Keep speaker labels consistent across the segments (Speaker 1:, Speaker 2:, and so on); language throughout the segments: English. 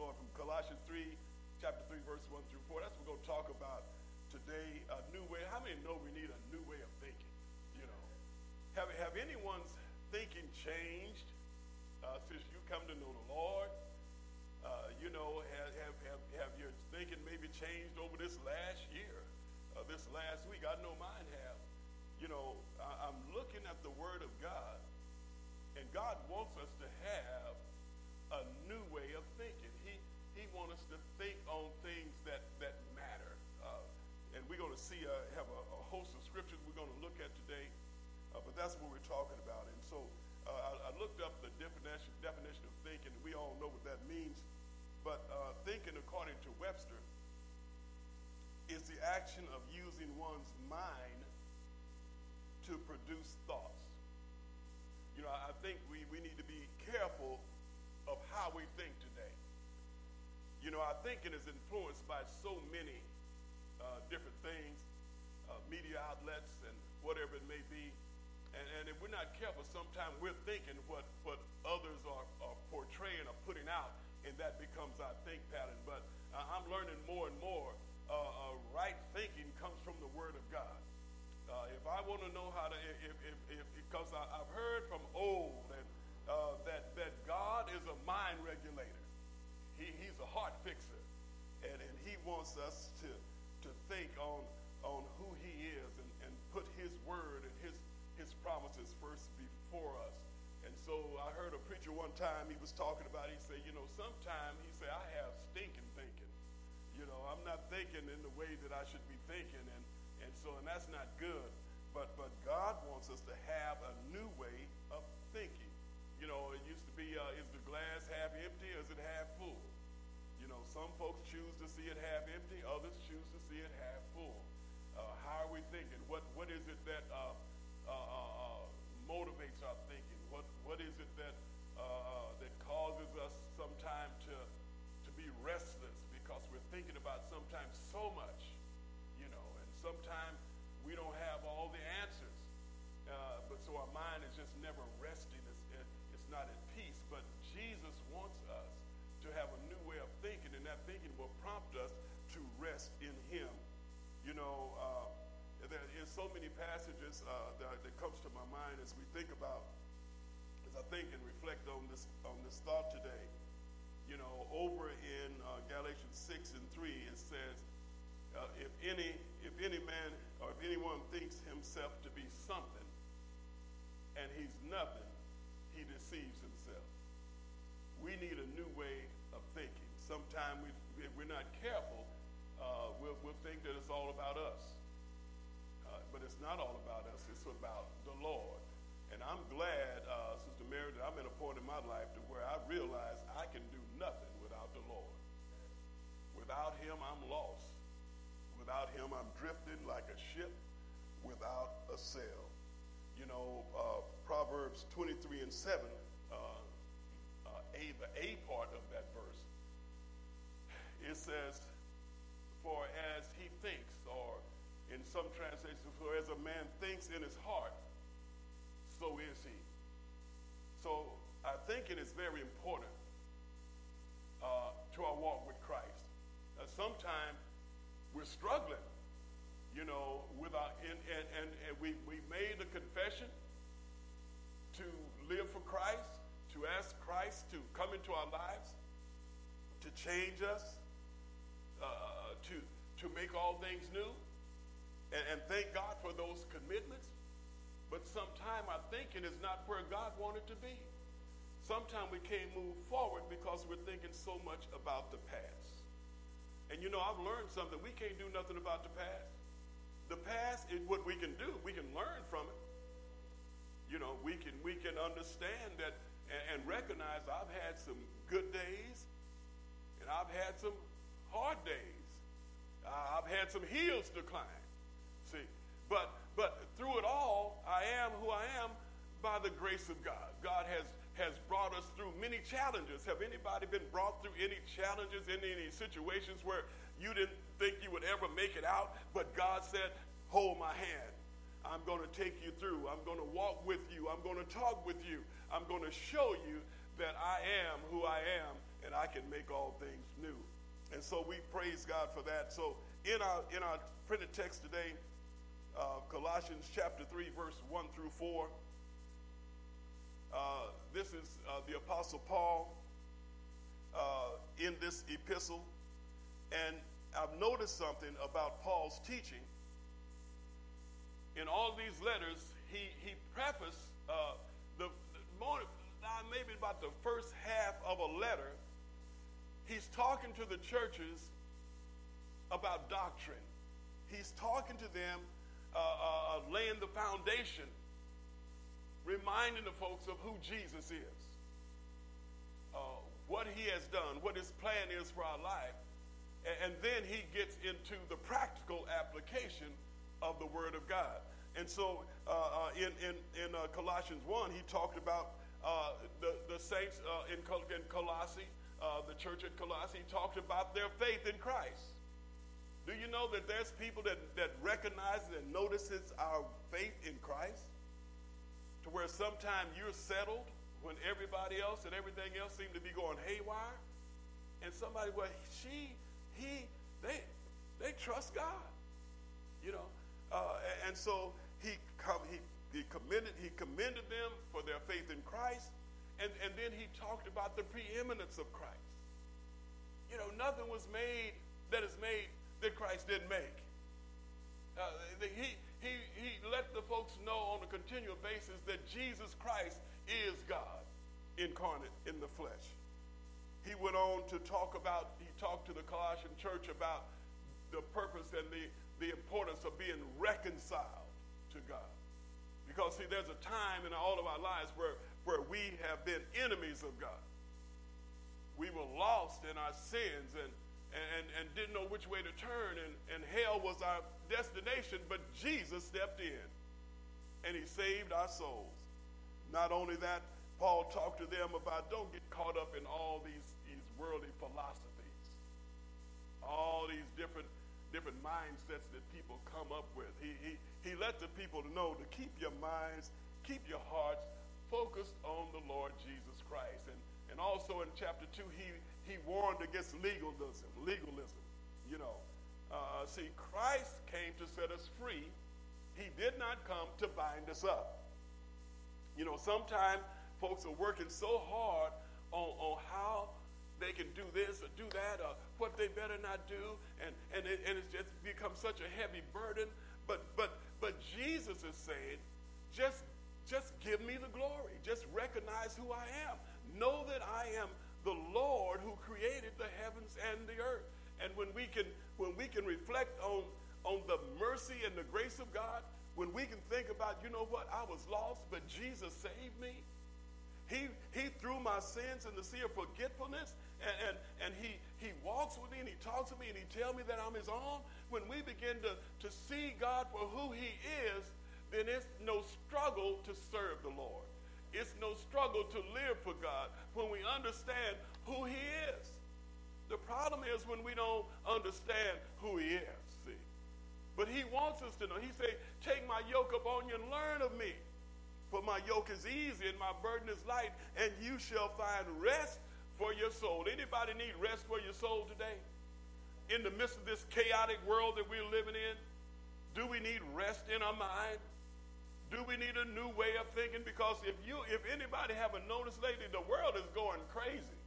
Speaker 1: Lord, from Colossians 3, chapter 3, verse 1 through 4. That's what we're going to talk about today. A new way. How many know we need a new way of thinking? You know, have, have anyone's thinking changed uh, since you come to know the Lord? Uh, you know, have, have, have, have your thinking maybe changed over this last year, uh, this last week? I know mine have. You know, I, I'm looking at the Word of God, and God wants us to have a new way of thinking. He us to think on things that, that matter. Uh, and we're going to see, uh, have a, a, host of scriptures we're going to look at today, uh, but that's what we're talking about. And so uh, I, I, looked up the definition, definition of thinking. We all know what that means. But uh, thinking, according to Webster, is the action of using one's mind to produce thoughts. You know, I think we, we need to be careful of how we think. You know, our thinking is influenced by so many uh, different things, uh, media outlets and whatever it may be. And, and if we're not careful, sometimes we're thinking what, what others are, are portraying or putting out, and that becomes our think pattern. But uh, I'm learning more and more uh, uh, right thinking comes from the Word of God. Uh, if I want to know how to, if, if, if, because I, I've heard from old and uh, that, us to, to think on, on who he is and, and put his word and his, his promises first before us. And so I heard a preacher one time, he was talking about, he said, you know, sometimes he said, I have stinking thinking. You know, I'm not thinking in the way that I should be thinking. And, and so, and that's not good. But, but God wants us to have a new way of thinking. You know, it used to be, uh, is the glass half empty or is it half full? Know, some folks choose to see it half empty, others choose to see it half full. Uh, how are we thinking? What What is it that uh, uh, uh, uh motivates our thinking? What What is it that that causes us sometimes to to be restless because we're thinking about sometimes so much, you know, and sometimes we don't have all the answers, but so our mind is just never resting It's, it's not at peace. But Jesus wants us to have a new will prompt us to rest in Him. You know, uh, there is so many passages uh, that, that comes to my mind as we think about, as I think and reflect on this on this thought today. You know, over in uh, Galatians six and three, it says, uh, "If any if any man or if anyone thinks himself to be something, and he's nothing." he deceives himself. We need a new. Sometimes we, if we're not careful, uh, we'll, we'll think that it's all about us. Uh, but it's not all about us. It's about the Lord. And I'm glad, uh, Sister Mary, that I'm at a point in my life to where I realize I can do nothing without the Lord. Without him, I'm lost. Without him, I'm drifting like a ship without a sail. You know, uh, Proverbs 23 and 7, uh, uh, a, the A part of that verse, it says, For as he thinks, or in some translations, for as a man thinks in his heart, so is he. So I think it is very important uh, to our walk with Christ. Uh, sometimes we're struggling, you know, with our, and, and, and, and we, we made the confession, to live for Christ, to ask Christ to come into our lives, to change us, uh, to, to make all things new. And, and thank God for those commitments. But sometimes our thinking is not where God wanted to be. Sometimes we can't move forward because we're thinking so much about the past. And you know, I've learned something. We can't do nothing about the past. The past is what we can do. We can learn from it you know, we can we can understand that and, and recognize I've had some good days and I've had some hard days. I've had some hills to climb. See, but but through it all, I am who I am by the grace of God. God has has brought us through many challenges. Have anybody been brought through any challenges in any situations where you didn't think you would ever make it out, but God said, "Hold my hand." I'm going to take you through. I'm going to walk with you. I'm going to talk with you. I'm going to show you that I am who I am and I can make all things new. And so we praise God for that. So in our in our printed text today, uh, Colossians chapter 3, verse 1 through 4. Uh, this is uh, the Apostle Paul uh, in this epistle. And I've noticed something about Paul's teaching. In all these letters, he, he prefaced uh, the, the more, maybe about the first half of a letter, he's talking to the churches about doctrine. He's talking to them, uh, uh, uh, laying the foundation, reminding the folks of who Jesus is, uh, what he has done, what his plan is for our life. And, and then he gets into the practical application of the Word of God. And so uh, uh, in, in, in Colossians 1, he talked about the, the saints in, Col- in Colossae, the church at Colossae, talked about their faith in Christ. Do you know that there's people that, that recognizes and notices our faith in Christ? To where sometimes you're settled when everybody else and everything else seem to be going haywire. And somebody, well, she, he, they, they trust God. You know, uh, and so he, he, he commended he commended them for their faith in Christ, and, and then he talked about the preeminence of Christ. You know, nothing was made that is made that Christ didn't make. Uh, he, he, he let the folks know on a continual basis that Jesus Christ is God incarnate in the flesh. He went on to talk about, he talked to the Colossian church about the purpose and the, the importance of being reconciled to God. Because, see, there's a time in all of our lives where, where we have been enemies of God. We were lost in our sins and and, and didn't know which way to turn, and, and hell was our destination, but Jesus stepped in and he saved our souls. Not only that, Paul talked to them about don't get caught up in all these, these worldly philosophies, all these different different mindsets that people come up with. He, he, he let the people know to keep your minds, keep your hearts focused on the Lord Jesus Christ. And, and also in chapter 2, he, he warned against legalism. Legalism, you know. Uh, see, Christ came to set us free. He did not come to bind us up. You know, sometimes folks are working so hard on, on how they can do this or do that or what they better not do, and, and, it, and it's just become such a heavy burden. But, but, but Jesus is saying, just, just give me the glory. Just recognize who I am. Know that I am the Lord who created the heavens and the earth. And when we can, when we can reflect on, on the mercy and the grace of God, when we can think about, you know what, I was lost, but Jesus saved me. He, he threw my sins in the sea of forgetfulness, and, and, and he, he walks with me and he talks to me and he tells me that I'm his own. When we begin to, to see God for who he is, then it's no struggle to serve the Lord. It's no struggle to live for God when we understand who He is. The problem is when we don't understand who He is, see. But He wants us to know. He said, Take my yoke upon you and learn of me. For my yoke is easy and my burden is light, and you shall find rest for your soul. Anybody need rest for your soul today? In the midst of this chaotic world that we're living in, do we need rest in our mind? We need a new way of thinking? Because if you, if anybody haven't noticed lately, the world is going crazy.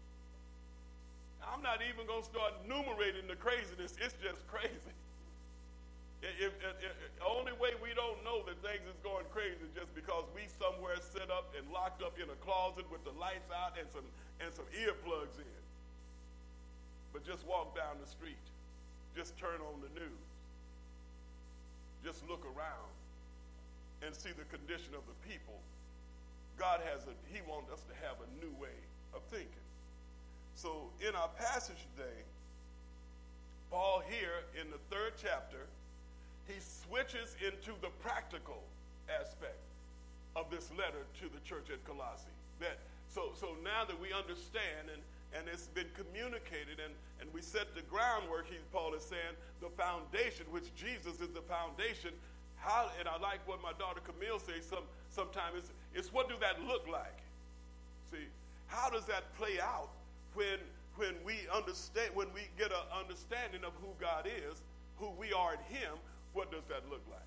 Speaker 1: I'm not even going to start enumerating the craziness. It's just crazy. If, if, if, the only way we don't know that things is going crazy is just because we somewhere set up and locked up in a closet with the lights out and some and some earplugs in. But just walk down the street. Just turn on the news. Just look around and see the condition of the people, God has a, he wants us to have a new way of thinking. So in our passage today, Paul here in the third chapter, he switches into the practical aspect of this letter to the church at Colossae. That so so now that we understand and and it's been communicated and, and we set the groundwork, he, Paul is saying, the foundation, which Jesus is the foundation, how, and I like what my daughter Camille says some, sometimes, it's, it's what do that look like? See, how does that play out when, when we understand, when we get an understanding of who God is, who we are in Him, what does that look like?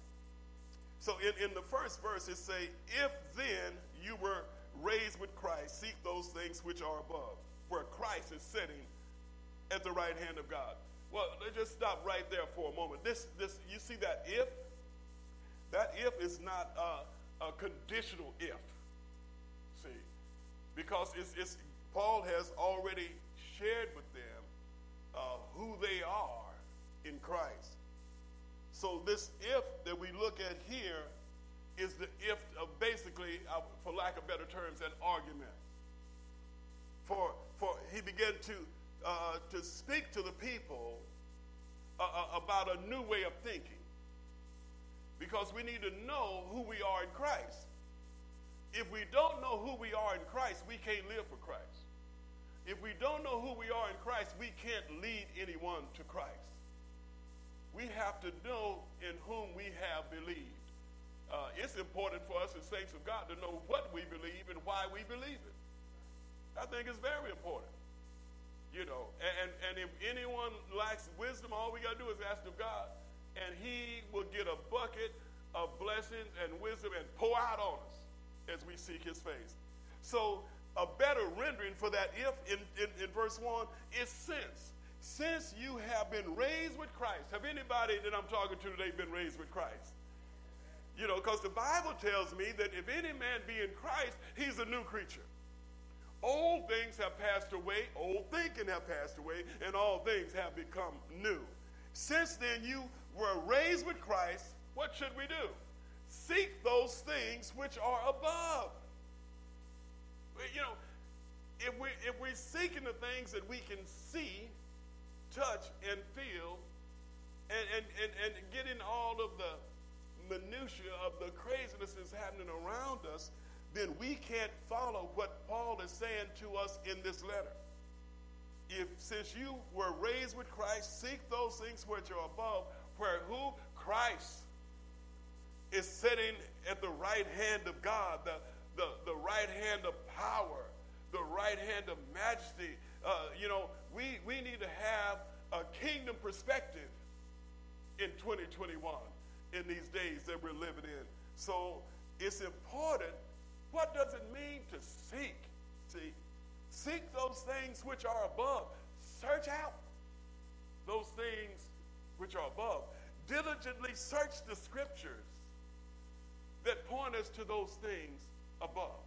Speaker 1: So in, in the first verse, it say, if then you were raised with Christ, seek those things which are above, where Christ is sitting at the right hand of God. Well, let's just stop right there for a moment. This, this, you see that if? That if is not a, a conditional if. See, because it's, it's Paul has already shared with them uh, who they are in Christ. So this if that we look at here is the if of basically, uh, for lack of better terms, an argument. For, for he began to, uh, to speak to the people uh, uh, about a new way of thinking. Because we need to know who we are in Christ. If we don't know who we are in Christ, we can't live for Christ. If we don't know who we are in Christ, we can't lead anyone to Christ. We have to know in whom we have believed. Uh, it's important for us as saints of God to know what we believe and why we believe it. I think it's very important. You know, and, and if anyone lacks wisdom, all we got to do is ask of God, and He will get a bucket of blessings and wisdom and pour out on us as we seek His face. So, a better rendering for that if in, in, in verse 1 is since. Since you have been raised with Christ. Have anybody that I'm talking to today been raised with Christ? You know, because the Bible tells me that if any man be in Christ, he's a new creature. Old things have passed away, old thinking have passed away, and all things have become new. Since then you were raised with Christ, what should we do? Seek those things which are above. You know, if, we, if we're seeking the things that we can see, touch, and feel, and, and, and, and getting all of the minutia of the craziness that's happening around us, then we can't follow what Paul is saying to us in this letter. If since you were raised with Christ, seek those things which are above, where who? Christ is sitting at the right hand of God, the, the, the right hand of power, the right hand of majesty. Uh, you know, we, we need to have a kingdom perspective in 2021 in these days that we're living in. So it's important what does it mean to seek? See, seek those things which are above. Search out those things which are above. Diligently search the scriptures that point us to those things above.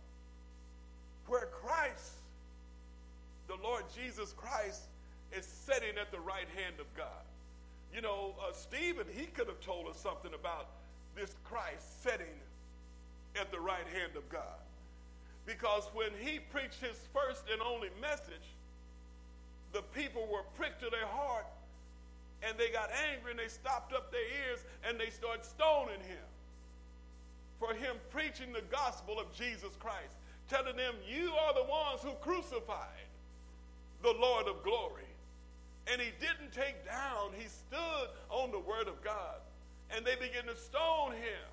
Speaker 1: Where Christ, the Lord Jesus Christ, is sitting at the right hand of God. You know, uh, Stephen, he could have told us something about this Christ sitting at the right hand of God. Because when he preached his first and only message, the people were pricked to their heart and they got angry and they stopped up their ears and they started stoning him for him preaching the gospel of Jesus Christ, telling them, You are the ones who crucified the Lord of glory. And he didn't take down, he stood on the word of God. And they began to stone him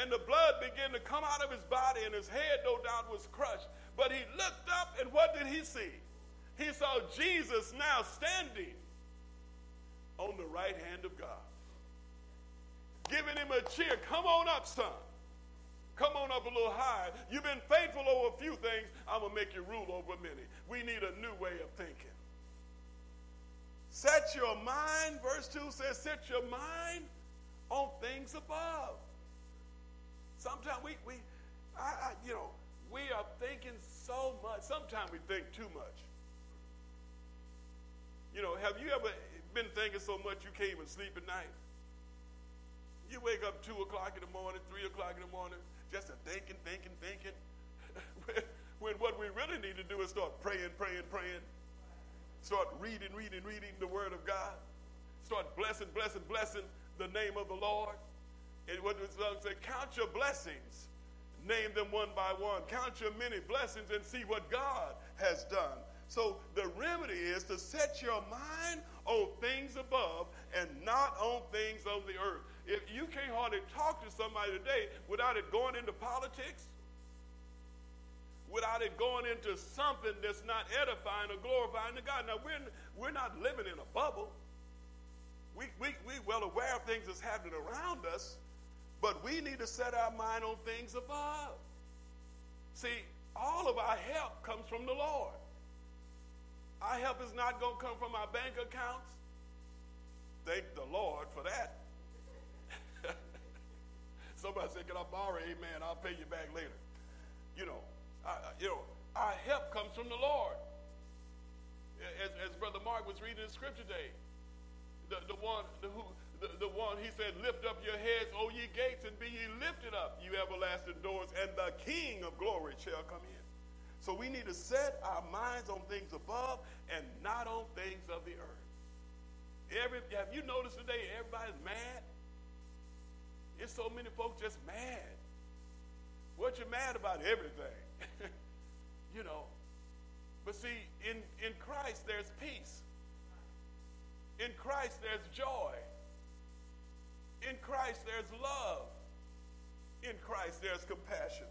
Speaker 1: and the blood began to come out of his body, and his head, no doubt, was crushed. But he looked up, and what did he see? He saw Jesus now standing on the right hand of God, giving him a cheer. Come on up, son. Come on up a little higher. You've been faithful over a few things. I'm going to make you rule over many. We need a new way of thinking. Set your mind, verse 2 says, set your mind on things above Sometimes we, we I, I, you know, we are thinking so much. Sometimes we think too much. You know, have you ever been thinking so much you can't even sleep at night? You wake up 2 o'clock in the morning, 3 o'clock in the morning, just a thinking, thinking, thinking. when what we really need to do is start praying, praying, praying. Start reading, reading, reading the Word of God. Start blessing, blessing, blessing the name of the Lord. And what the song say, count your blessings, name them one by one. Count your many blessings and see what God has done. So the remedy is to set your mind on things above and not on things of the earth. If you can't hardly talk to somebody today without it going into politics, without it going into something that's not edifying or glorifying to God. Now, we're, we're not living in a bubble. We, we, we well aware of things that's happening around us, but we need to set our mind on things above. See, all of our help comes from the Lord. Our help is not going to come from our bank accounts. Thank the Lord for that. Somebody said, "Can I borrow? Amen. I'll pay you back later." You know, uh, you know, our help comes from the Lord. As, as Brother Mark was reading the scripture today, the, the one the, who the, the one he said, "Lift up your heads, O ye gates, and be ye lifted up, you everlasting doors, and the King of glory shall come in." So we need to set our minds on things above and not on things of the earth. Every, have you noticed today everybody's mad? It's so many folks just mad. What you mad about? Everything. you know. But see, in, in Christ there's peace. In Christ there's joy. In Christ there's love. In Christ there's compassion.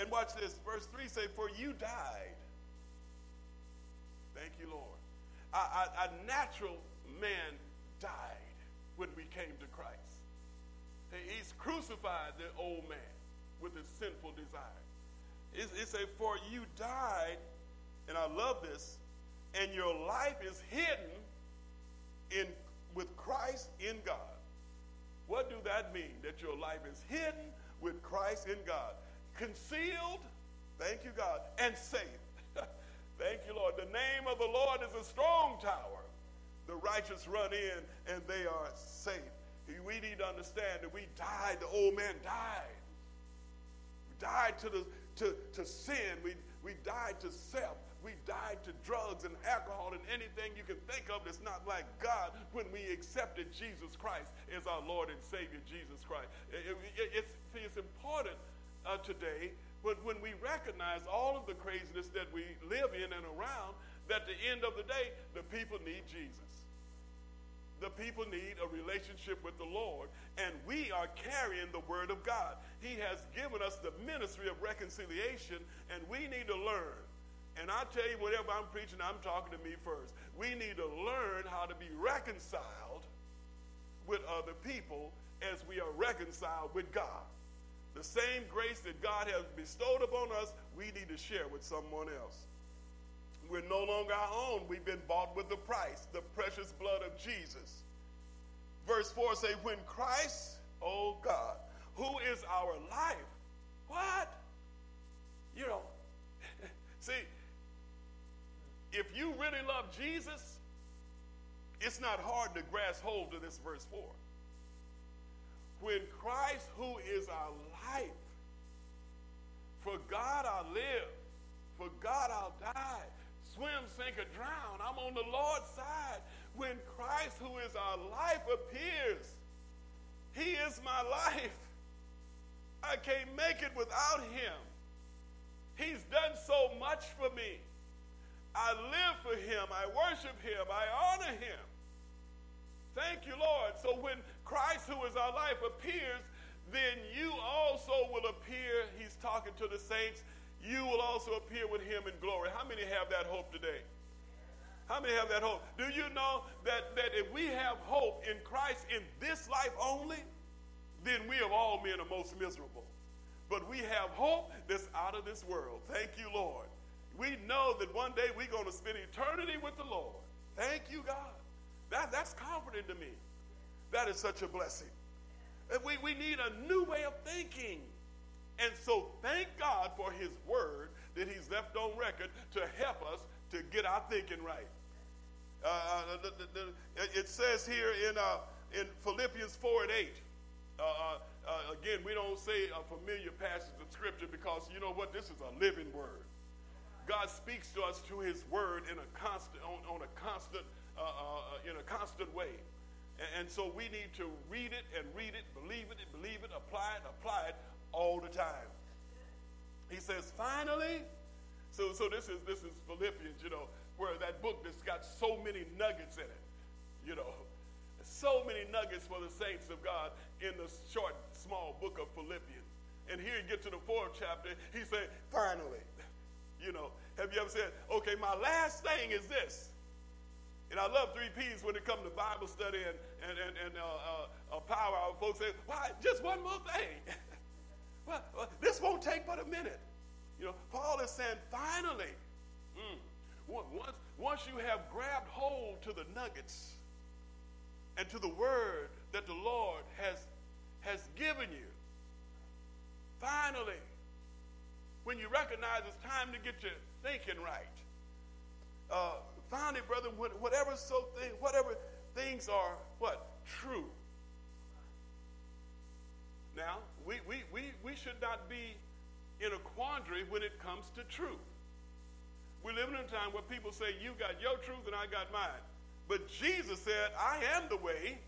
Speaker 1: And watch this. Verse 3 say, For you died. Thank you, Lord. A, a, a natural man died when we came to Christ. He's crucified the old man with his sinful desires. It, it says, For you died, and I love this, and your life is hidden in with Christ in God. What do that mean? That your life is hidden with Christ in God. Concealed, thank you, God, and safe. thank you, Lord. The name of the Lord is a strong tower. The righteous run in and they are safe. We need to understand that we died, the old man died. We died to, the, to, to sin. We, we died to self. We died to drugs and alcohol and anything you can think of that's not like God when we accepted Jesus Christ as our Lord and Savior, Jesus Christ. It, it, it's, it's important uh, today but when we recognize all of the craziness that we live in and around, that the end of the day, the people need Jesus the people need a relationship with the Lord, and we are carrying the Word of God. He has given us the ministry of reconciliation, and we need to learn. And I tell you, whatever I'm preaching, I'm talking to me first. We need to learn how to be reconciled with other people as we are reconciled with God. The same grace that God has bestowed upon us, we need to share with someone else. We're no longer our own. We've been bought with the price, the precious blood of Jesus. Verse 4 say, When Christ, oh God, who is our life, what? You know, see, if you really love Jesus, it's not hard to grasp hold of this verse 4. When Christ, who is our life, for God I'll live, for God I'll die swim, sink, or drown. I'm on the Lord's side. When Christ, who is our life, appears, He is my life. I can't make it without Him. He's done so much for me. I live for Him. I worship Him. I honor Him. Thank you, Lord. So when Christ, who is our life, appears, then you also will appear. He's talking to the saints you will also appear with him in glory. How many have that hope today? How many have that hope? Do you know that, that if we have hope in Christ in this life only, then we of all men are most miserable. But we have hope that's out of this world. Thank you, Lord. We know that one day we're going to spend eternity with the Lord. Thank you, God. That, that's comforting to me. That is such a blessing. We, we need a new way of thinking. And so thank God for his word that he's left on record to help us to get our thinking right. Uh, uh the, the, the, it says here in, uh, in Philippians 4 and 8, uh, uh, uh, again, we don't say a familiar passage of scripture because you know what? This is a living word. God speaks to us through his word in a constant, on, on a constant, in a constant way. And, so we need to read it and read it, believe it and believe it, apply it, apply it all the time. He says, finally, so, so this is this is Philippians, you know, where that book that's got so many nuggets in it, you know, so many nuggets for the saints of God in the short, small book of Philippians. And here you get to the fourth chapter, he said, finally. You know, have you ever said, okay, my last thing is this? And I love three P's when it comes to Bible study and, and, and, and uh, uh, uh, power. Folks say, why, just one more thing. well, well, this won't take but a minute. You know, Paul is saying, finally, mm, once, once you have grabbed hold to the nuggets and to the word that the Lord has, has given you, finally, when you recognize it's time to get your thinking right, uh, finally, brother, whatever so thing, whatever things are what true. Now, we, we, we, we should not be in a quandary when it comes to truth. We live in a time where people say, You got your truth and I got mine. But Jesus said, I am the way,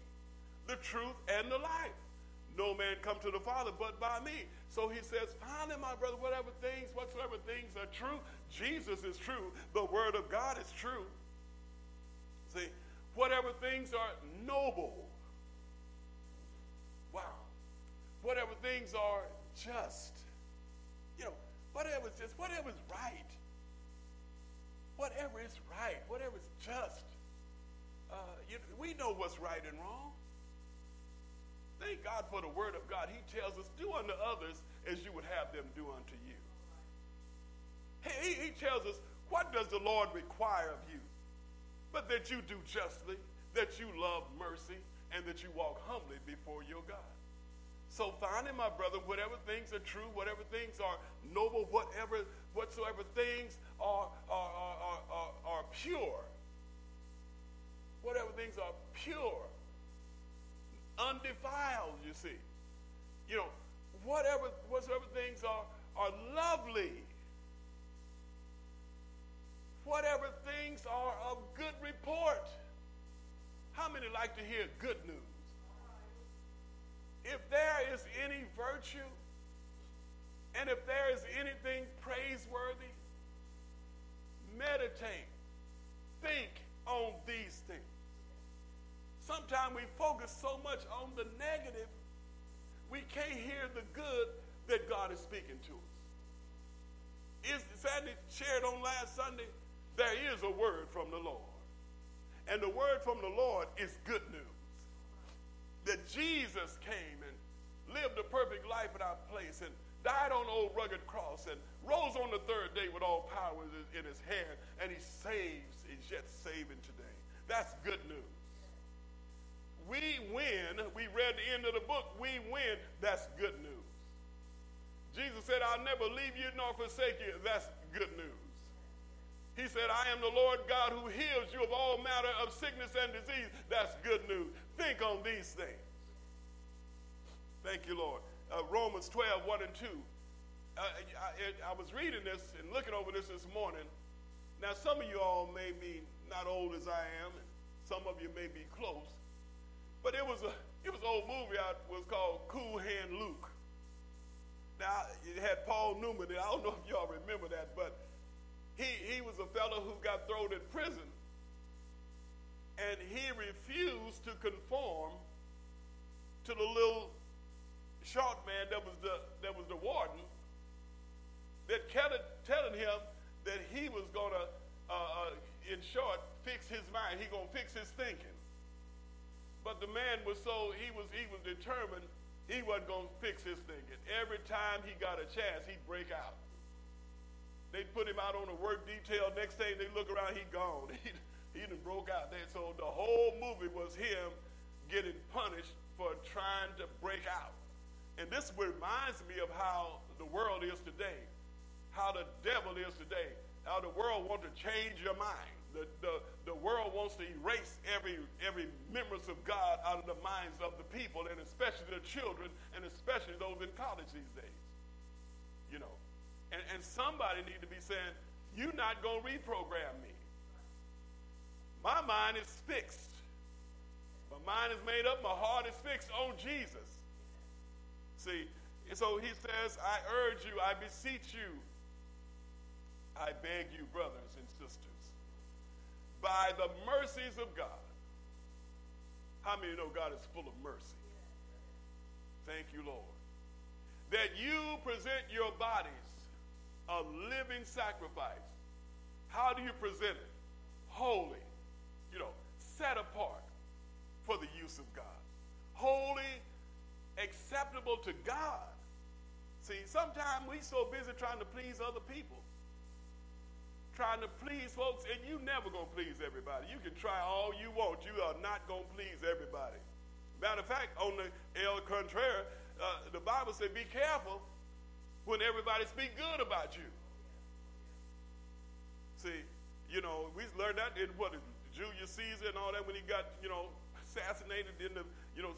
Speaker 1: the truth, and the life. No man come to the Father but by me. So he says, finally, my brother, whatever things, whatsoever things are true, Jesus is true. The Word of God is true. See, whatever things are noble. Wow. Whatever things are just. You know, whatever is just, whatever is right. Whatever is right, whatever is just. Uh, you, we know what's right and wrong. Thank God for the word of God. He tells us, do unto others as you would have them do unto you. He, he tells us, what does the Lord require of you? But that you do justly, that you love mercy, and that you walk humbly before your God. So finally, my brother, whatever things are true, whatever things are noble, whatever, whatsoever things are, are, are, are, are pure, whatever things are pure, undefiled, you see. You know, whatever, whatsoever things are, are lovely, whatever things are of good report. How many like to hear good news? If there is any virtue, and if there is anything praiseworthy, meditate, we focus so much on the negative, we can't hear the good that God is speaking to us. Is Sandy shared on last Sunday? There is a word from the Lord. And the word from the Lord is good news. That Jesus came and lived a perfect life in our place and died on the old rugged cross and rose on the third day with all power in his hand, and he saves, is yet saving today. That's good news we win. We read the end of the book. We win. That's good news. Jesus said, I'll never leave you nor forsake you. That's good news. He said, I am the Lord God who heals you of all matter of sickness and disease. That's good news. Think on these things. Thank you, Lord. Uh, Romans 12, 1 and 2. Uh, I, I, was reading this and looking over this this morning. Now, some of you all may be not old as I am, and some of you may be close. But it was a it was an old movie out was called Cool Hand Luke. Now it had Paul Newman. I don't know if y'all remember that, but he he was a fellow who got thrown in prison, and he refused to conform to the little short man that was the that was the warden that kept telling him that he was gonna, uh, uh, in short, fix his mind. He gonna fix his thinking. But the man was so, he was, he was determined he wasn't going to fix his thing. And Every time he got a chance, he'd break out. They'd put him out on a work detail. Next thing they look around, he gone. He, he done broke out there. So the whole movie was him getting punished for trying to break out. And this reminds me of how the world is today, how the devil is today, how the world wants to change your mind. The, the, the world wants to erase every, every members of God out of the minds of the people, and especially the children, and especially those in college these days. You know. And, and somebody need to be saying, you're not going to reprogram me. My mind is fixed. My mind is made up. My heart is fixed on Jesus. See, so he says, I urge you, I beseech you, I beg you, brothers and sisters by the mercies of God. How many know God is full of mercy? Thank you, Lord. that you present your bodies a living sacrifice. How do you present it? Holy, you know, set apart for the use of God. Holy, acceptable to God. See, sometimes we so busy trying to please other people trying to please folks, and you never gonna please everybody. You can try all you want, you are not gonna please everybody. Matter of fact, on the El Contraire, uh, the Bible said, "Be careful when everybody speak good about you." See, you know, we learned that in what Julius Caesar and all that when he got, you know, assassinated in the, you know,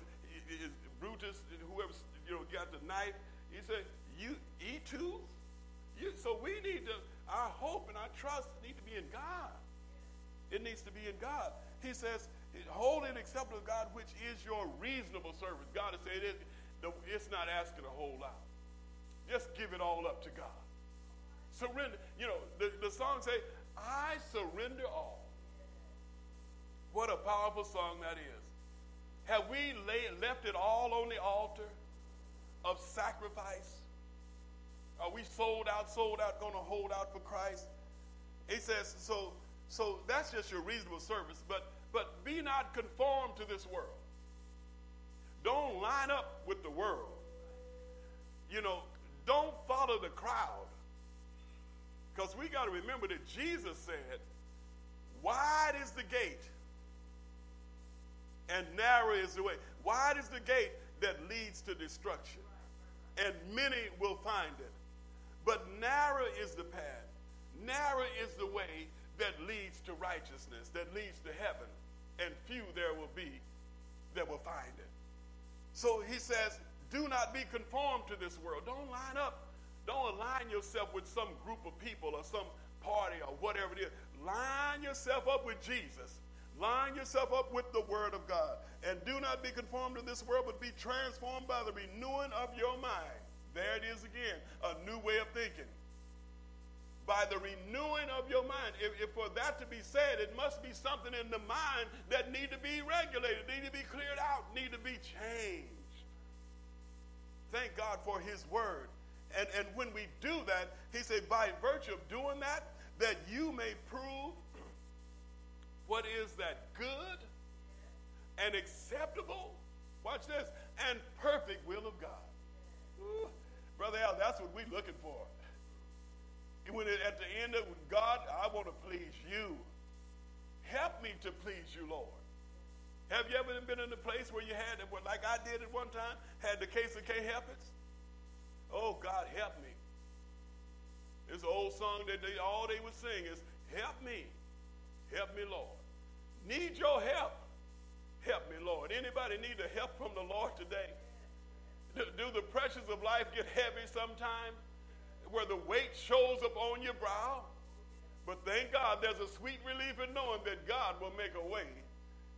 Speaker 1: Brutus, whoever, you know, got the knife. He said, "You eat too." You, so we need to our hope and our trust need to be in God. It needs to be in God. He says, holy and acceptable to God, which is your reasonable service. God is saying it, it's not asking a whole lot. Just give it all up to God. Surrender. You know, the, the song say, I surrender all. What a powerful song that is. Have we lay, left it all on the altar of sacrifice? Are we sold out, sold out, going to hold out for Christ? He says, so, so that's just your reasonable service, but, but be not conformed to this world. Don't line up with the world. You know, don't follow the crowd. Because we got to remember that Jesus said, Wide is the gate, and narrow is the way. Wide is the gate that leads to destruction, and many will find it. But narrow is the path, narrow is the way that leads to righteousness, that leads to heaven, and few there will be that will find it. So he says, do not be conformed to this world. Don't line up. Don't align yourself with some group of people or some party or whatever it is. Line yourself up with Jesus. Line yourself up with the Word of God. And do not be conformed to this world, but be transformed by the renewing of your mind there it is again, a new way of thinking. By the renewing of your mind. If, if, for that to be said, it must be something in the mind that need to be regulated, need to be cleared out, need to be changed. Thank God for his word. And, and when we do that, he said, by virtue of doing that, that you may prove what is that good and acceptable, watch this, and perfect will of God. Ooh. Brother Al, that's what we're looking for. And When it, at the end of God, I want to please you. Help me to please you, Lord. Have you ever been in a place where you had, like I did at one time, had the case of K. Heifetz? Oh, God, help me. This old song that they, all they would sing is, help me. Help me, Lord. Need your help. Help me, Lord. Anybody need the help from the Lord today? Do, do the pressures of life get heavy sometimes where the weight shows up on your brow? But thank God there's a sweet relief in knowing that God will make a way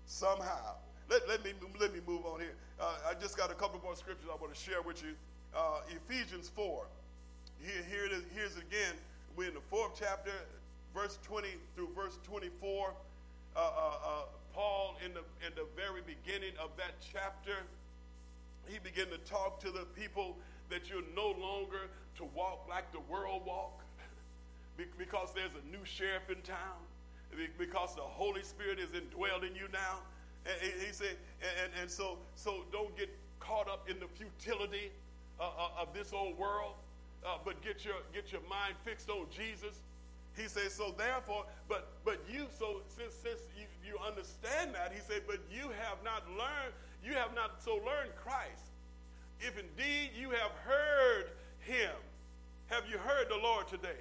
Speaker 1: somehow. Let, let, me, let me move on here. Uh, I just got a couple more scriptures I want to share with you. Uh, Ephesians 4. Here, here it is. Here's it again. We're in the fourth chapter, verse 20 through verse 24. Uh, uh, uh, Paul, in the, in the very beginning of that chapter, he began to talk to the people that you're no longer to walk like the world walk because there's a new sheriff in town, because the Holy Spirit is indwelled in you now. And he said, and, and so, so don't get caught up in the futility uh, uh, of this old world, uh, but get your, get your mind fixed on Jesus. He says, so therefore, but but you, so since since you, you understand that, he said, but you have not learned you have not so learned Christ. If indeed you have heard him, have you heard the Lord today?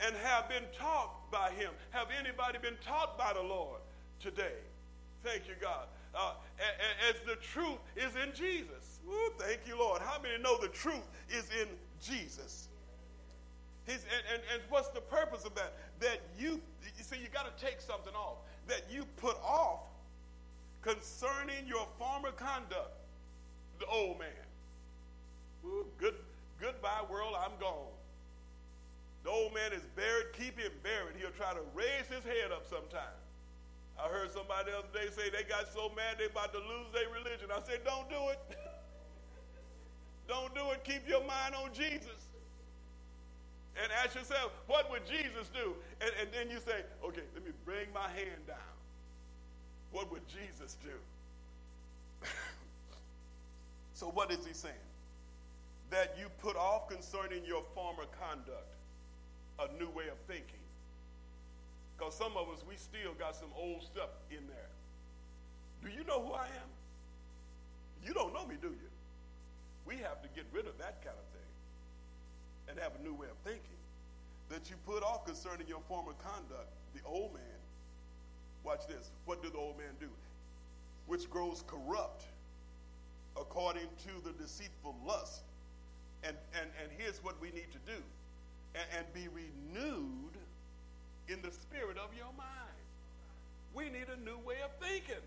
Speaker 1: And have been taught by him. Have anybody been taught by the Lord today? Thank you, God. Uh, as the truth is in Jesus. Ooh, thank you, Lord. How many know the truth is in Jesus? And, and, and what's the purpose of that? That you, you see, you got to take something off. That you put off concerning your former conduct, the old man. Ooh, good, goodbye, world, I'm gone. The old man is buried, keep him buried. He'll try to raise his head up sometime. I heard somebody the other day say they got so mad they about to lose their religion. I said, don't do it. Don't do it. Keep your mind on Jesus. And ask yourself, what would Jesus do? And, and then you say, okay, let me bring my hand down. What would Jesus do? so, what is he saying? That you put off concerning your former conduct a new way of thinking. Because some of us, we still got some old stuff in there. Do you know who I am? You don't know me, do you? We have to get rid of that kind of thing and have a new way of thinking that you put off concerning your former conduct, the old man. Watch this. What did the old man do? Which grows corrupt according to the deceitful lust. And, and, and here's what we need to do and, and be renewed in the spirit of your mind. We need a new way of thinking.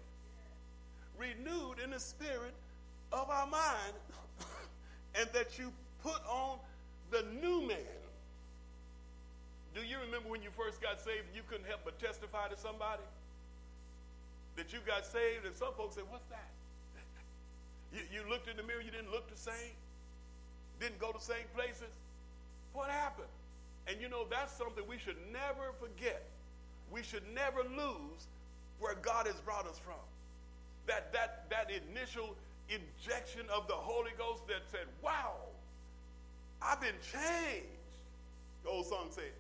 Speaker 1: Renewed in the spirit of our mind, and that you put on the new man. Do you remember when you first got saved you couldn't help but testify to somebody? That you got saved, and some folks said, What's that? you, you looked in the mirror, you didn't look the same, didn't go the same places. What happened? And you know, that's something we should never forget. We should never lose where God has brought us from. That, that, that initial injection of the Holy Ghost that said, wow, I've been changed. The old song said,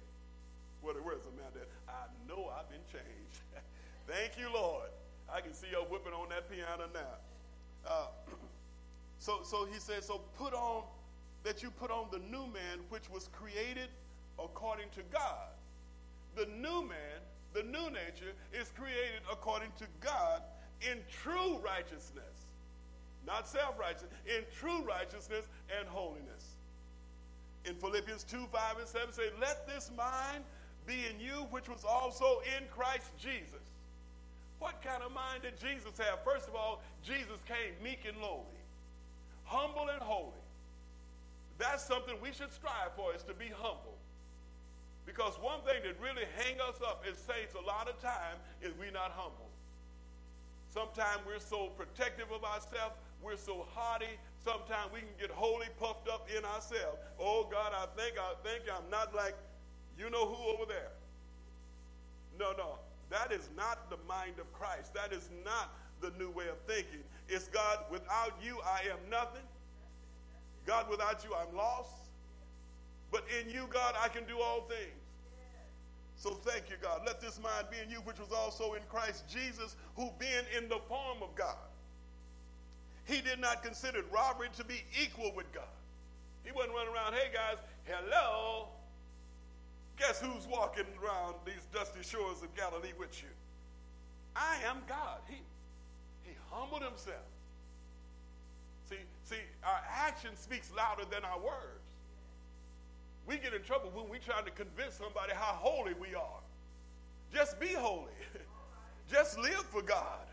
Speaker 1: it was, man, that I know I've been changed. Thank you, Lord. I can see you whipping on that piano now. Uh, so, so he said, so put on, that you put on the new man which was created according to God. The new man, the new nature, is created according to God in true righteousness, not self righteousness, in true righteousness and holiness. In Philippians 2 5 and 7 say, Let this mind be in you, which was also in Christ Jesus. What kind of mind did Jesus have? First of all, Jesus came meek and lowly, humble and holy. That's something we should strive for, is to be humble. Because one thing that really hang us up as saints a lot of time is we're not humble. Sometimes we're so protective of ourselves, we're so haughty. Sometimes we can get wholly puffed up in ourselves. Oh God, I think I think I'm not like you know who over there. No, no. That is not the mind of Christ. That is not the new way of thinking. It's God, without you, I am nothing. God, without you, I'm lost. But in you, God, I can do all things. So thank you, God. Let this mind be in you, which was also in Christ Jesus, who being in the form of God, he did not consider robbery to be equal with God. He wasn't running around, hey guys, hello. Guess who's walking around these dusty shores of Galilee with you? I am God. He, he humbled himself. See, see, our action speaks louder than our words. We get in trouble when we try to convince somebody how holy we are. Just be holy. Just live for God.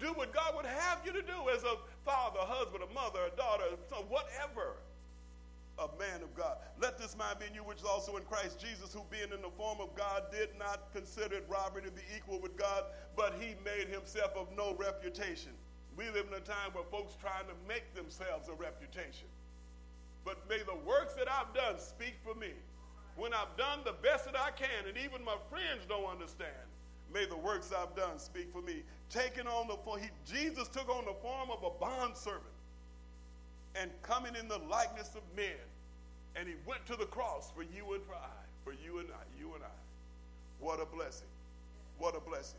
Speaker 1: Do what God would have you to do as a father, a husband, a mother, a daughter, so whatever. A man of God. Let this mind be in you, which is also in Christ Jesus, who being in the form of God did not consider robbery to be equal with God, but he made himself of no reputation. We live in a time where folks trying to make themselves a reputation but may the works that I've done speak for me. When I've done the best that I can, and even my friends don't understand, may the works I've done speak for me. Taking on the form, Jesus took on the form of a bondservant and coming in the likeness of men. And he went to the cross for you and for I, for you and I, you and I. What a blessing. What a blessing.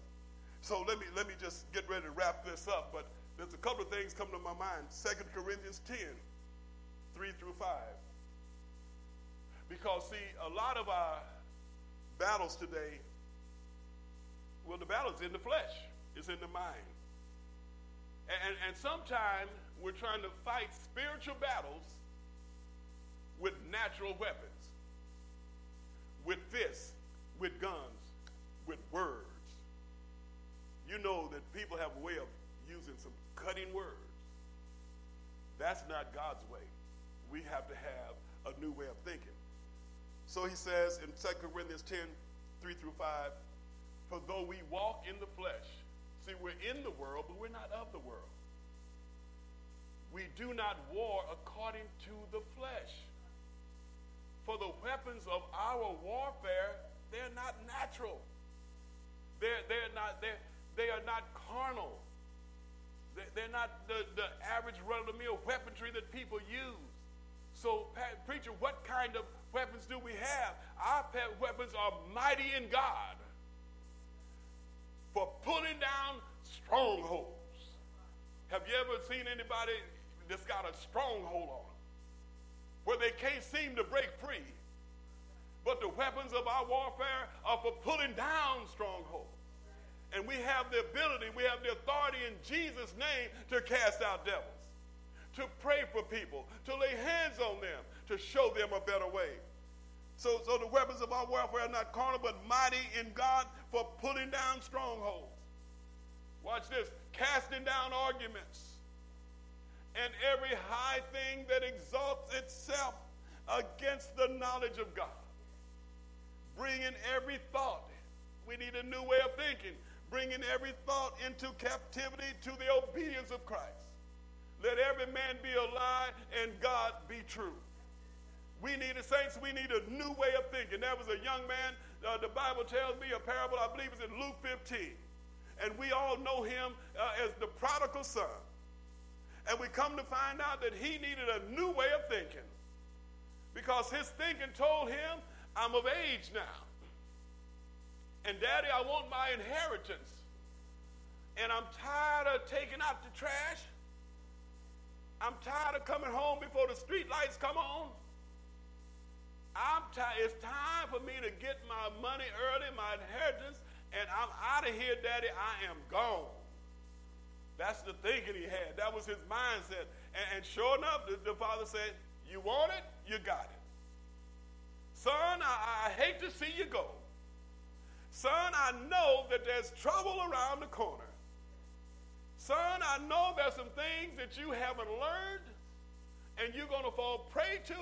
Speaker 1: So let me let me just get ready to wrap this up, but there's a couple of things come to my mind. Second Corinthians 10. 3 through 5. Because, see, a lot of our battles today, well, the battle's in the flesh, it's in the mind. And, and sometimes we're trying to fight spiritual battles with natural weapons, with fists, with guns, with words. You know that people have a way of using some cutting words. That's not God's way we have to have a new way of thinking. So he says in 2 Corinthians 10 3 through 5, for though we walk in the flesh, see, we're in the world, but we're not of the world. We do not war according to the flesh. For the weapons of our warfare, they're not natural. They're, they're not, they're, they are not carnal. They're, they're not the, the average run-of-the-mill weaponry that people use. So, preacher, what kind of weapons do we have? Our weapons are mighty in God for pulling down strongholds. Have you ever seen anybody that's got a stronghold on them where they can't seem to break free? But the weapons of our warfare are for pulling down strongholds. And we have the ability, we have the authority in Jesus' name to cast out devils to pray for people, to lay hands on them, to show them a better way. So, so the weapons of our warfare are not carnal, but mighty in God for pulling down strongholds. Watch this casting down arguments and every high thing that exalts itself against the knowledge of God. Bringing every thought, we need a new way of thinking, bringing every thought into captivity to the obedience of Christ. Let every man be a lie and God be true. We need, the saints, we need a new way of thinking. There was a young man, uh, the Bible tells me a parable, I believe it's in Luke 15. And we all know him uh, as the prodigal son. And we come to find out that he needed a new way of thinking. Because his thinking told him, I'm of age now. And daddy, I want my inheritance. And I'm tired of taking out the trash. I'm tired of coming home before the street lights come on. I'm. It's time for me to get my money early, my inheritance, and I'm out of here, Daddy. I am gone. That's the thinking he had. That was his mindset. And, and sure enough, the, the, father said, You want it? You got it. Son, I, I hate to see you go. Son, I know that there's trouble around the corner. Son, I know there's some things that you haven't learned and you're going to fall prey to,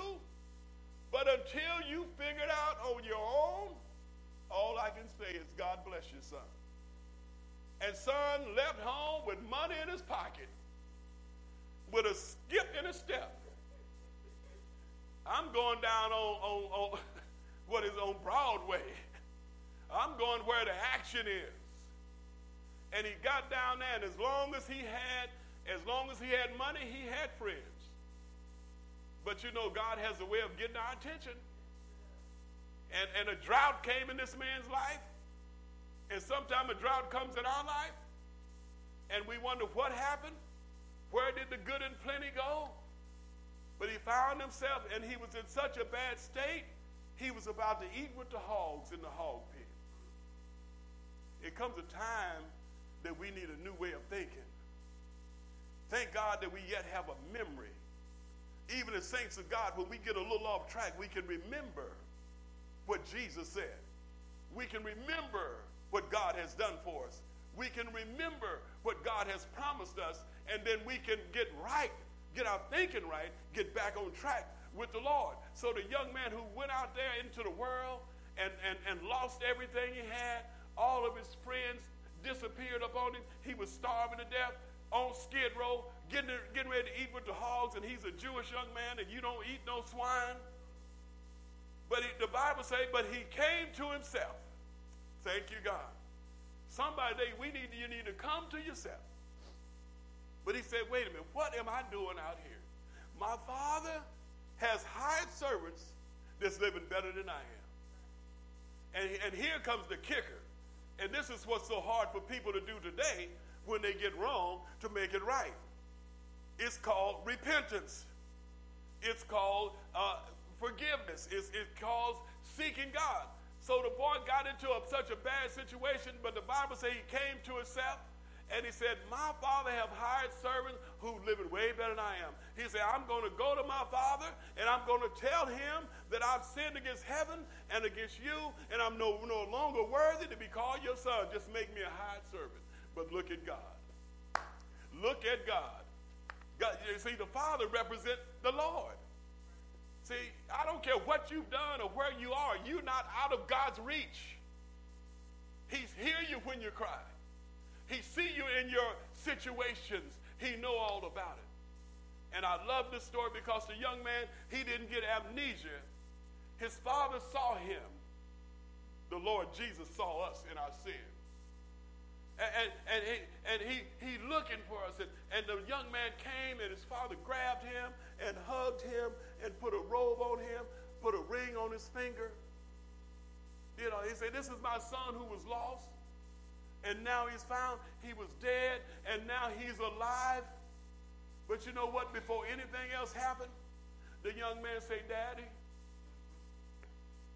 Speaker 1: but until you figure it out on your own, all I can say is God bless you, son. And son left home with money in his pocket, with a skip and a step. I'm going down on, on, on what is on Broadway. I'm going where the action is and he got down there, and as long as he had, as long as he had money, he had friends. But you know, God has a way of getting our attention. And, and a drought came in this man's life. And sometimes a drought comes in our life. And we wonder what happened. Where did the good and plenty go? But he found himself, and he was in such a bad state, he was about to eat with the hogs in the hog pit. It comes a time that we need a new way of thinking. Thank God that we yet have a memory. Even as saints of God, when we get a little off track, we can remember what Jesus said. We can remember what God has done for us. We can remember what God has promised us, and then we can get right, get our thinking right, get back on track with the Lord. So the young man who went out there into the world and, and, and lost everything he had, all of his friends disappeared upon him. He was starving to death on Skid Row, getting, getting ready to eat with the hogs, and he's a Jewish young man, and you don't eat no swine. But he, the Bible says, but he came to himself. Thank you, God. Somebody, we need you need to come to yourself. But he said, wait a minute, what am I doing out here? My father has hired servants that's living better than I am. And, and here comes the kicker. And this is what's so hard for people to do today when they get wrong to make it right. It's called repentance. It's called uh, forgiveness. It's, it calls seeking God. So the boy got into a, such a bad situation, but the Bible says he came to himself and he said, My father have hired servants who living way better than I am. He said, I'm going to go to my father and I'm going to tell him that I've sinned against heaven and against you, and I'm no, no longer worthy to be called your son. Just make me a hired servant. But look at God. Look at God. God you see, the Father represents the Lord. See, I don't care what you've done or where you are, you're not out of God's reach. He's hear you when you cry. He see you in your situations. He know all about it. And I love this story because the young man, he didn't get amnesia. His father saw him. The Lord Jesus saw us in our sin. And, and, he, and he, he looking for us. And, and the young man came and his father grabbed him and hugged him and put a robe on him, put a ring on his finger. You know, he said, This is my son who was lost. And now he's found. He was dead and now he's alive. But you know what? Before anything else happened, the young man said, Daddy,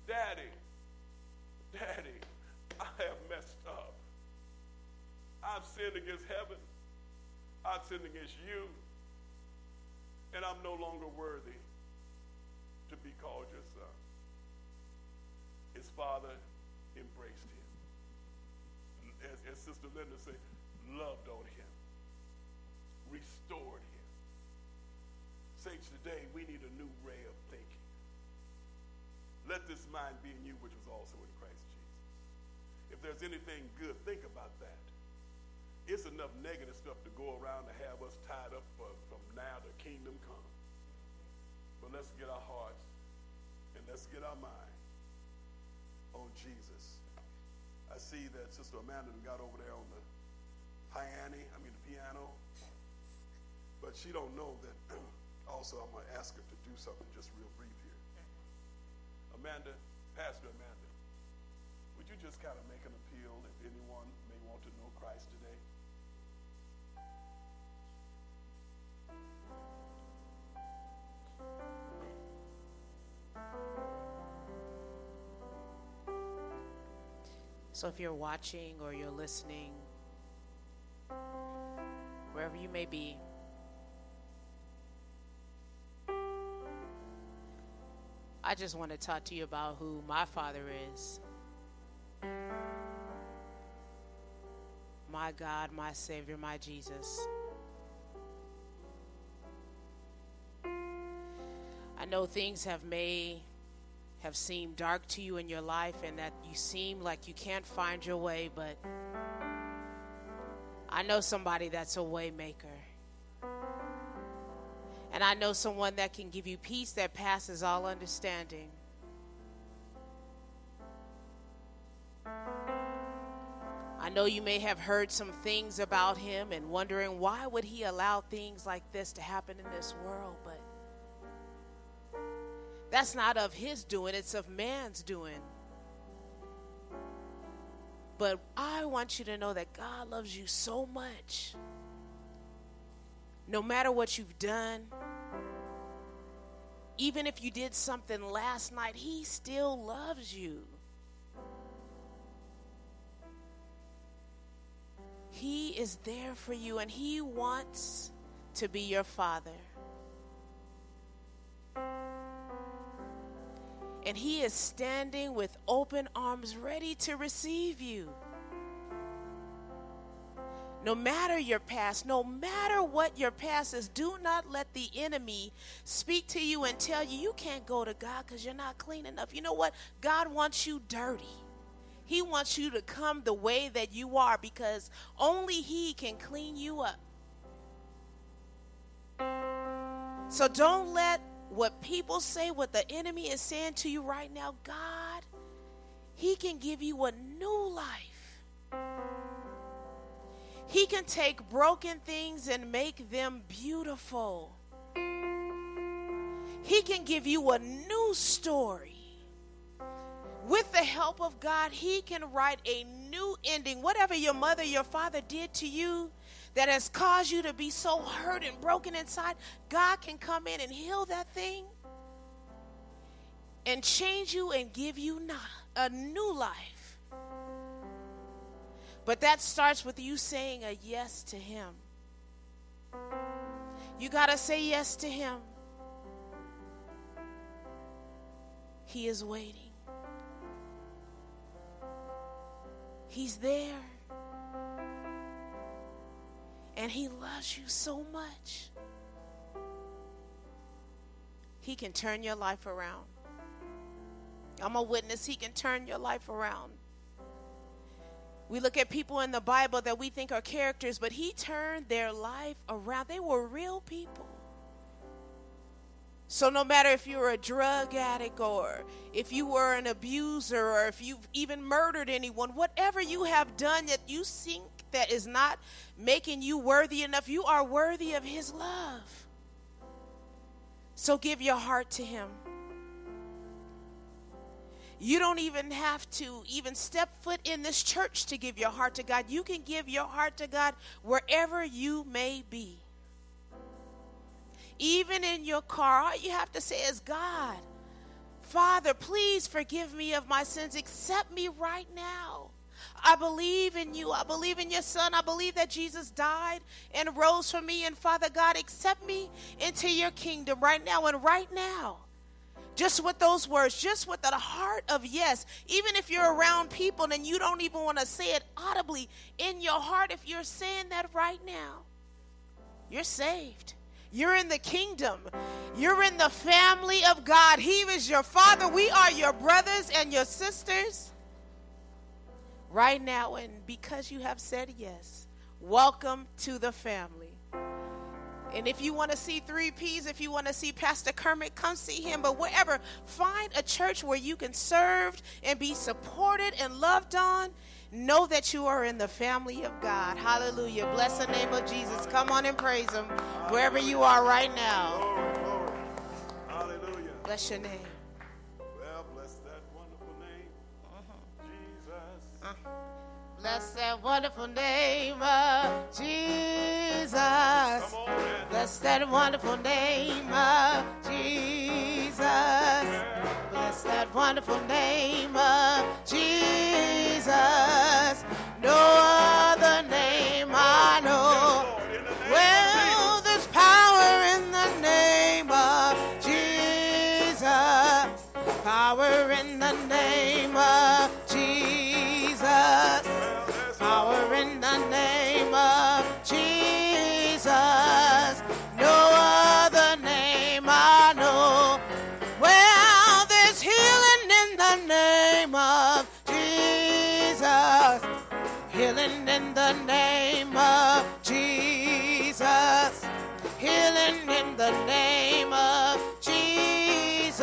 Speaker 1: Daddy, Daddy, I have messed up. I've sinned against heaven. I've sinned against you. And I'm no longer worthy to be called your son. His father embraced him. As, as Sister Linda said, loved on him, restored him saints today, we need a new way of thinking. Let this mind be in you, which was also in Christ Jesus. If there's anything good, think about that. It's enough negative stuff to go around to have us tied up for, from now to kingdom come. But let's get our hearts and let's get our mind on Jesus. I see that Sister Amanda got over there on the piano, I mean the piano, but she don't know that also, I'm going to ask her to do something just real brief here. Amanda, Pastor Amanda, would you just kind of make an appeal if anyone may want to know Christ today?
Speaker 2: So if you're watching or you're listening, wherever you may be, I just want to talk to you about who my father is. My God, my Savior, my Jesus. I know things have may have seemed dark to you in your life and that you seem like you can't find your way, but I know somebody that's a waymaker. And I know someone that can give you peace that passes all understanding. I know you may have heard some things about him and wondering why would he allow things like this to happen in this world, but that's not of his doing, it's of man's doing. But I want you to know that God loves you so much no matter what you've done, even if you did something last night, He still loves you. He is there for you and He wants to be your Father. And He is standing with open arms ready to receive you. No matter your past, no matter what your past is, do not let the enemy speak to you and tell you you can't go to God because you're not clean enough. You know what? God wants you dirty. He wants you to come the way that you are because only He can clean you up. So don't let what people say, what the enemy is saying to you right now, God, He can give you a new life. He can take broken things and make them beautiful. He can give you a new story. With the help of God, He can write a new ending. Whatever your mother, your father did to you that has caused you to be so hurt and broken inside, God can come in and heal that thing and change you and give you a new life. But that starts with you saying a yes to Him. You got to say yes to Him. He is waiting. He's there. And He loves you so much. He can turn your life around. I'm a witness. He can turn your life around. We look at people in the Bible that we think are characters, but he turned their life around. They were real people. So, no matter if you're a drug addict or if you were an abuser or if you've even murdered anyone, whatever you have done that you think that is not making you worthy enough, you are worthy of His love. So, give your heart to Him. You don't even have to even step foot in this church to give your heart to God. You can give your heart to God wherever you may be. Even in your car, all you have to say is, God, Father, please forgive me of my sins. Accept me right now. I believe in you. I believe in your son. I believe that Jesus died and rose for me. And Father God, accept me into your kingdom right now and right now just with those words, just with the heart of yes. Even if you're around people and you don't even want to say it audibly in your heart, if you're saying that right now, you're saved. You're in the kingdom. You're in the family of God. He is your father. We are your brothers and your sisters. Right now, and because you have said yes, welcome to the family. And if you want to see three P's, if you want to see Pastor Kermit, come see him. But wherever, find a church where you can serve and be supported and loved on. Know that you are in the family of God. Hallelujah. Bless the name of Jesus. Come on and praise him wherever you are right now.
Speaker 1: Glory, glory. Hallelujah.
Speaker 2: Bless your name.
Speaker 1: Bless that wonderful name
Speaker 2: of Jesus. Bless that wonderful name of Jesus. Bless that wonderful name of Jesus. No
Speaker 1: the name of
Speaker 2: Jesus. Healing in the name of Jesus.